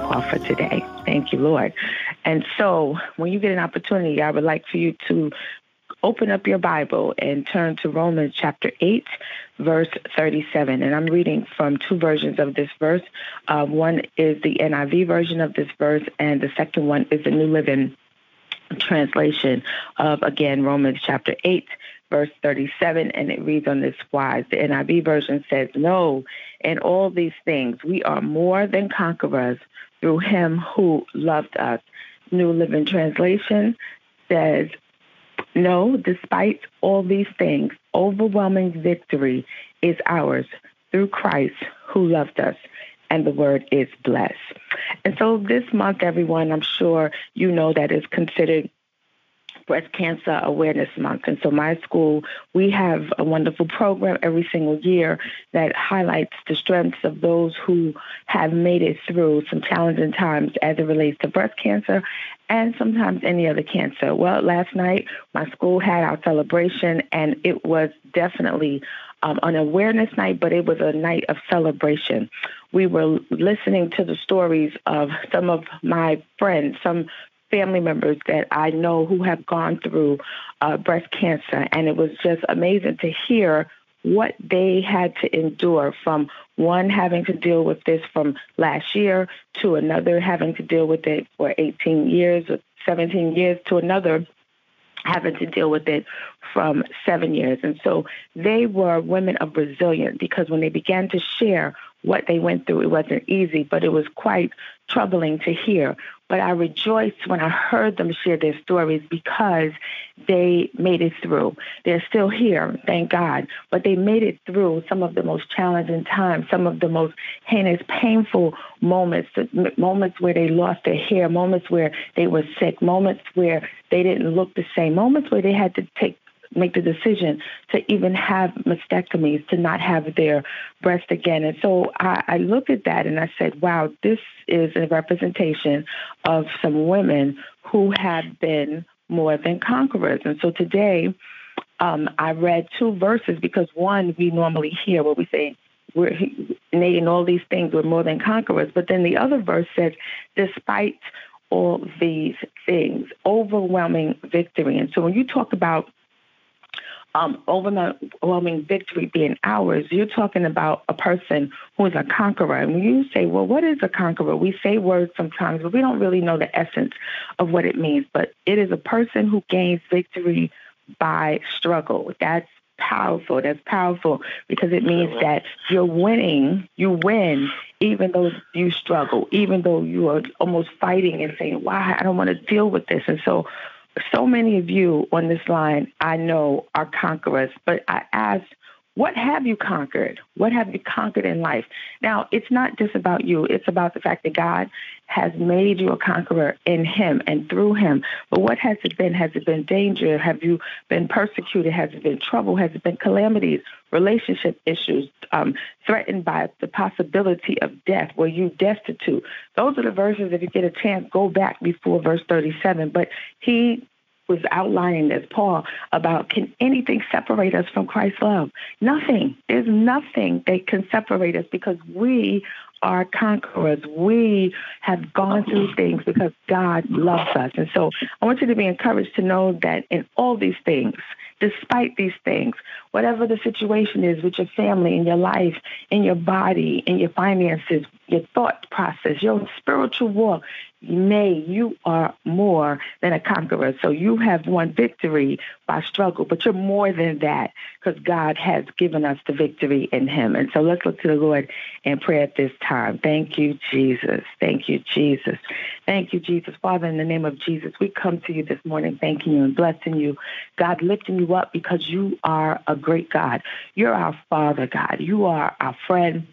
car for today. Thank you, Lord. And so when you get an opportunity, I would like for you to open up your Bible and turn to Romans chapter 8, verse 37. And I'm reading from two versions of this verse. Uh, one is the NIV version of this verse, and the second one is the New Living Translation of, again, Romans chapter 8, verse 37. And it reads on this wise The NIV version says, No, in all these things, we are more than conquerors through him who loved us. New Living Translation says, no, despite all these things, overwhelming victory is ours through Christ who loved us. And the word is blessed. And so this month, everyone, I'm sure you know that is considered Breast Cancer Awareness Month. And so, my school, we have a wonderful program every single year that highlights the strengths of those who have made it through some challenging times as it relates to breast cancer and sometimes any other cancer. Well, last night, my school had our celebration, and it was definitely um, an awareness night, but it was a night of celebration. We were listening to the stories of some of my friends, some family members that I know who have gone through uh, breast cancer, and it was just amazing to hear what they had to endure from one having to deal with this from last year to another having to deal with it for 18 years or 17 years to another having to deal with it from seven years. And so they were women of resilience because when they began to share what they went through, it wasn't easy, but it was quite troubling to hear. But I rejoiced when I heard them share their stories because they made it through. They're still here, thank God, but they made it through some of the most challenging times, some of the most heinous, painful moments, moments where they lost their hair, moments where they were sick, moments where they didn't look the same, moments where they had to take make the decision to even have mastectomies, to not have their breast again. And so I, I looked at that and I said, wow, this is a representation of some women who have been more than conquerors. And so today, um, I read two verses because one, we normally hear what we say, we're in all these things, we're more than conquerors. But then the other verse says, despite all these things, overwhelming victory. And so when you talk about um, overwhelming victory being ours, you're talking about a person who is a conqueror. And when you say, well, what is a conqueror? We say words sometimes, but we don't really know the essence of what it means. But it is a person who gains victory by struggle. That's powerful. That's powerful because it means that you're winning, you win, even though you struggle, even though you are almost fighting and saying, why? I don't want to deal with this. And so so many of you on this line I know are conquerors, but I ask, what have you conquered? What have you conquered in life? Now, it's not just about you, it's about the fact that God has made you a conqueror in Him and through Him. But what has it been? Has it been danger? Have you been persecuted? Has it been trouble? Has it been calamities, relationship issues, um, threatened by the possibility of death? Were you destitute? Those are the verses, if you get a chance, go back before verse 37. But He was outlining this, Paul, about can anything separate us from Christ's love? Nothing. There's nothing that can separate us because we are conquerors. We have gone through things because God loves us. And so I want you to be encouraged to know that in all these things, despite these things, whatever the situation is with your family, in your life, in your body, in your finances, your thought process, your spiritual walk, Nay, you are more than a conqueror. So you have won victory by struggle, but you're more than that because God has given us the victory in Him. And so let's look to the Lord in prayer at this time. Thank you, Jesus. Thank you, Jesus. Thank you, Jesus. Father, in the name of Jesus, we come to you this morning thanking you and blessing you. God, lifting you up because you are a great God. You're our Father, God. You are our friend.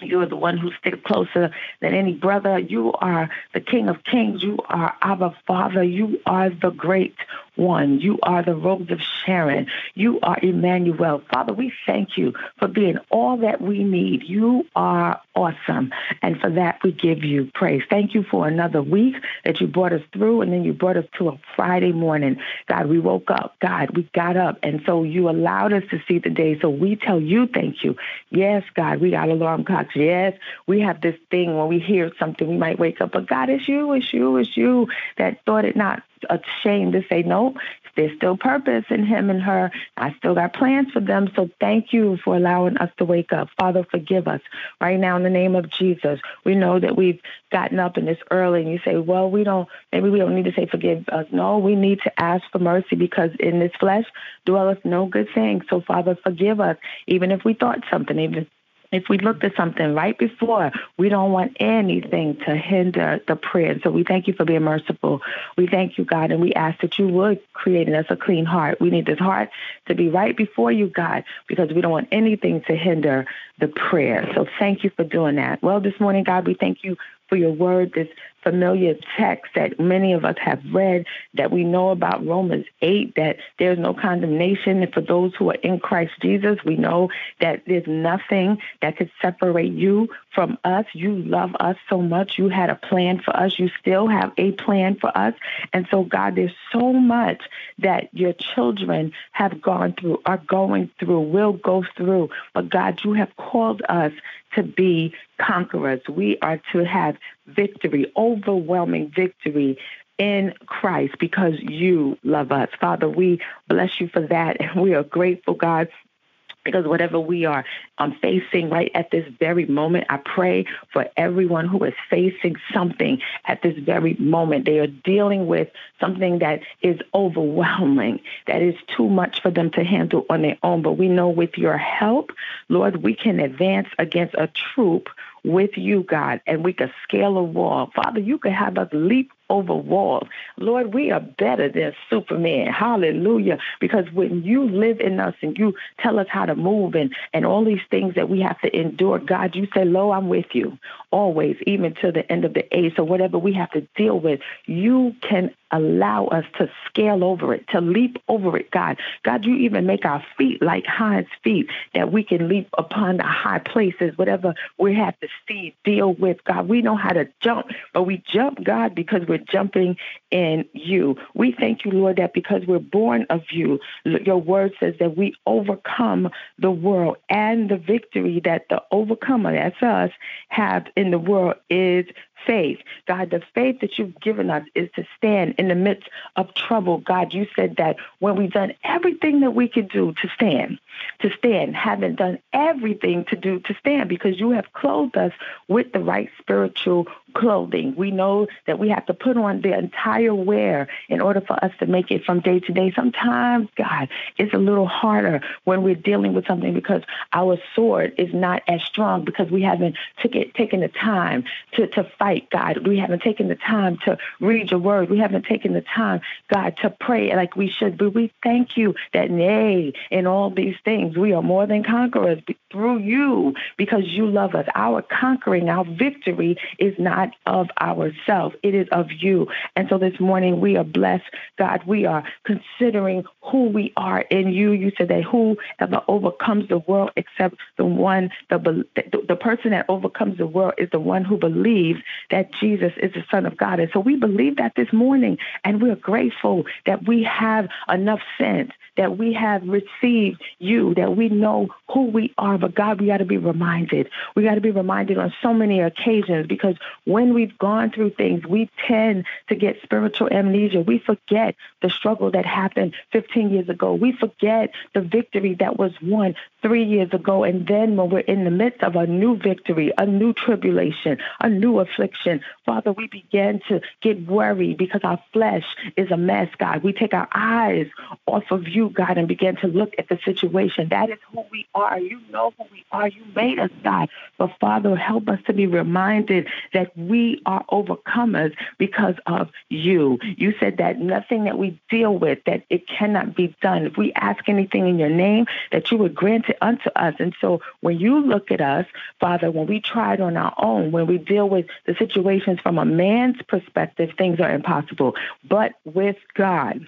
You are the one who sticks closer than any brother. You are the King of Kings. You are our Father. You are the great one. You are the Rose of Sharon. You are Emmanuel. Father, we thank you for being all that we need. You are awesome. And for that, we give you praise. Thank you for another week that you brought us through, and then you brought us to a Friday morning. God, we woke up. God, we got up. And so you allowed us to see the day. So we tell you thank you. Yes, God, we got alarm clocks. Yes, we have this thing when we hear something, we might wake up, but God, it's you, it's you, it's you that thought it not ashamed to say, no, there's still purpose in him and her. I still got plans for them. So thank you for allowing us to wake up. Father, forgive us right now in the name of Jesus. We know that we've gotten up and it's early and you say, well, we don't, maybe we don't need to say forgive us. No, we need to ask for mercy because in this flesh dwelleth no good thing. So Father, forgive us even if we thought something, even if we looked at something right before, we don't want anything to hinder the prayer. So we thank you for being merciful. We thank you, God, and we ask that you would create in us a clean heart. We need this heart to be right before you, God, because we don't want anything to hinder the prayer. So thank you for doing that. Well, this morning, God, we thank you for your word, this familiar text that many of us have read, that we know about Romans 8, that there's no condemnation for those who are in Christ Jesus. We know that there's nothing that could separate you from us. You love us so much. You had a plan for us. You still have a plan for us. And so, God, there's so much that your children have gone through, are going through, will go through. But God, you have called us to be conquerors. We are to have victory, overwhelming victory in Christ because you love us. Father, we bless you for that. And we are grateful, God, because whatever we are um, facing right at this very moment, I pray for everyone who is facing something at this very moment. They are dealing with something that is overwhelming, that is too much for them to handle on their own. But we know with your help, Lord, we can advance against a troop with you, God, and we could scale a wall. Father, you could have us leap over walls. Lord, we are better than Superman. Hallelujah. Because when you live in us and you tell us how to move and, and all these things that we have to endure, God, you say, Lo, I'm with you always, even to the end of the age. So whatever we have to deal with, you can allow us to scale over it, to leap over it, God. God, you even make our feet like hinds feet that we can leap upon the high places, whatever we have to see, deal with, God. We know how to jump, but we jump, God, because we're jumping in you. We thank you, Lord, that because we're born of you, your word says that we overcome the world and the victory that the overcomer, that's us, have in the world is faith. God, the faith that you've given us is to stand in the midst of trouble. God, you said that when we've done everything that we could do to stand, to stand, haven't done everything to do to stand because you have clothed us with the right spiritual clothing. We know that we have to put on the entire wear in order for us to make it from day to day. Sometimes, God, it's a little harder when we're dealing with something because our sword is not as strong because we haven't took it, taken the time to, to fight, God. We haven't taken the time to read your word. We haven't taken the time, God, to pray like we should. But we thank you that, nay, in all these things, we are more than conquerors through you because you love us. Our conquering, our victory is not of ourselves, it is of you. And so this morning we are blessed, God. We are considering who we are in you. You said that whoever overcomes the world except the one, the, the, the person that overcomes the world is the one who believes that Jesus is the Son of God. And so we believe that this morning, and we're grateful that we have enough sense that we have received you, that we know who we are. But God, we got to be reminded. We got to be reminded on so many occasions because when we've gone through things, we tend to get spiritual amnesia. We forget the struggle that happened 15 years ago. We forget the victory that was won three years ago. And then when we're in the midst of a new victory, a new tribulation, a new affliction, Father, we begin to get worried because our flesh is a mess, God. We take our eyes off of you, God, and begin to look at the situation. That is who we are. You know who we are. You made us, God. But Father, help us to be reminded that we are overcomers because of you. You said that nothing that we deal with, that it cannot be done. If we ask anything in your name, that you would grant it unto us. And so when you look at us, Father, when we try it on our own, when we deal with the situations from a man's perspective, things are impossible. But with God,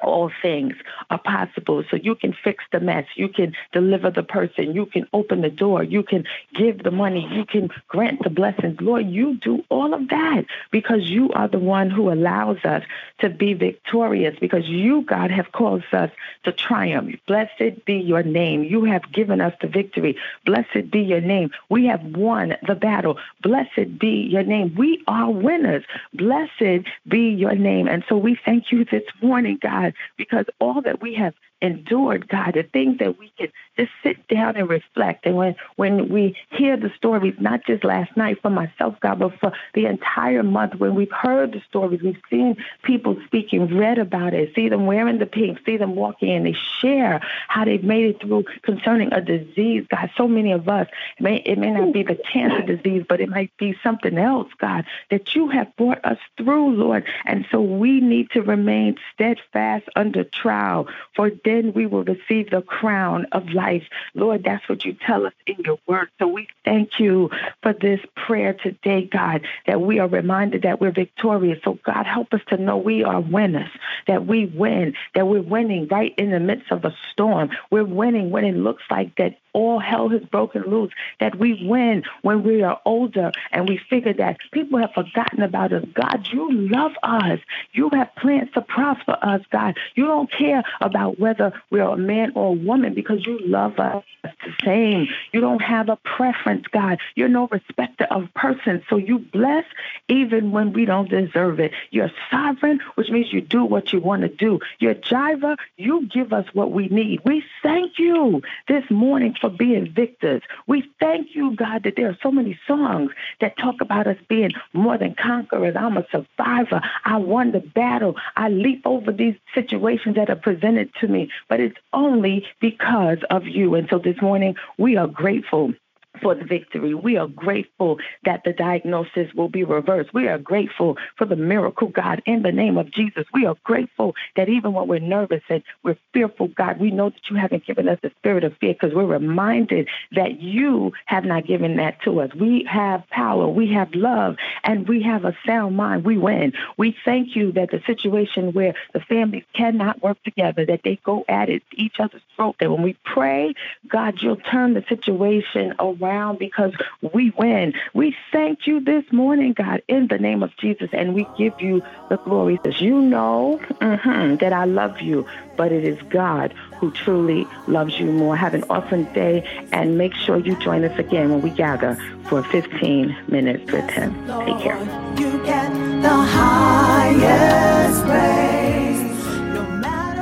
all things are possible. So you can fix the mess. You can deliver the person. You can open the door. You can give the money. You can grant the blessings. Lord, you do all of that because you are the one who allows us to be victorious because you, God, have caused us to triumph. Blessed be your name. You have given us the victory. Blessed be your name. We have won the battle. Blessed be your name. We are winners. Blessed be your name. And so we thank you this morning, God Because all that we have endured, God, the things that we can just sit down and reflect. And when, when we hear the stories, not just last night for myself, God, but for the entire month, when we've heard the stories, we've seen people speaking, read about it, see them wearing the pink, see them walking, and they share how they've made it through concerning a disease, God. So many of us, it may, it may not be the cancer disease, but it might be something else, God, that you have brought us through, Lord. And so we need to remain steadfast under trial, for then we will receive the crown of life. Lord, that's what you tell us in your word. So we thank you for this prayer today, God, that we are reminded that we're victorious. So, God, help us to know we are winners, that we win, that we're winning right in the midst of a storm. We're winning when it looks like that all hell has broken loose, that we win when we are older and we figure that people have forgotten about us. God, you love us. You have plans to prosper us, God. You don't care about whether we're a man or a woman because you love us the same. You don't have a preference, God. You're no respecter of persons. So you bless even when we don't deserve it. You're sovereign, which means you do what you want to do. You're Jireh. You give us what we need. We thank you this morning for being victors. We thank you, God, that there are so many songs that talk about us being more than conquerors. I'm a survivor. I won the battle. I leap over these situations that are presented to me, but it's only because of you. And so this morning, we are grateful for the victory. We are grateful that the diagnosis will be reversed. We are grateful for the miracle, God, in the name of Jesus. We are grateful that even when we're nervous and we're fearful, God, we know that you haven't given us the spirit of fear because we're reminded that you have not given that to us. We have power, we have love, and we have a sound mind. We win. We thank you that the situation where the families cannot work together, that they go at it, each other's throat, that when we pray, God, you'll turn the situation around around because we win. We thank you this morning, God, in the name of Jesus, and we give you the glory. As you know mm-hmm, that I love you, but it is God who truly loves you more. Have an awesome day, and make sure you join us again when we gather for 15 minutes with Him. Take care.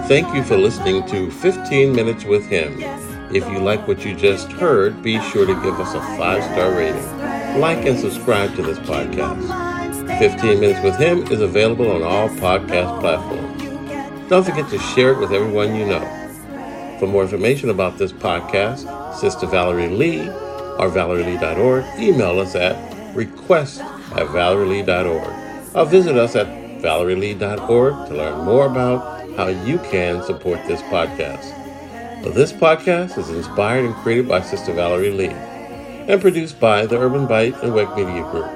Thank you for listening to 15 Minutes with Him. If you like what you just heard, be sure to give us a five star rating. Like and subscribe to this podcast. 15 Minutes with Him is available on all podcast platforms. Don't forget to share it with everyone you know. For more information about this podcast, Sister Valerie Lee or valerielee.org, email us at request at valerielee.org or visit us at valerielee.org to learn more about how you can support this podcast. This podcast is inspired and created by Sister Valerie Lee and produced by the Urban Bite and Web Media Group.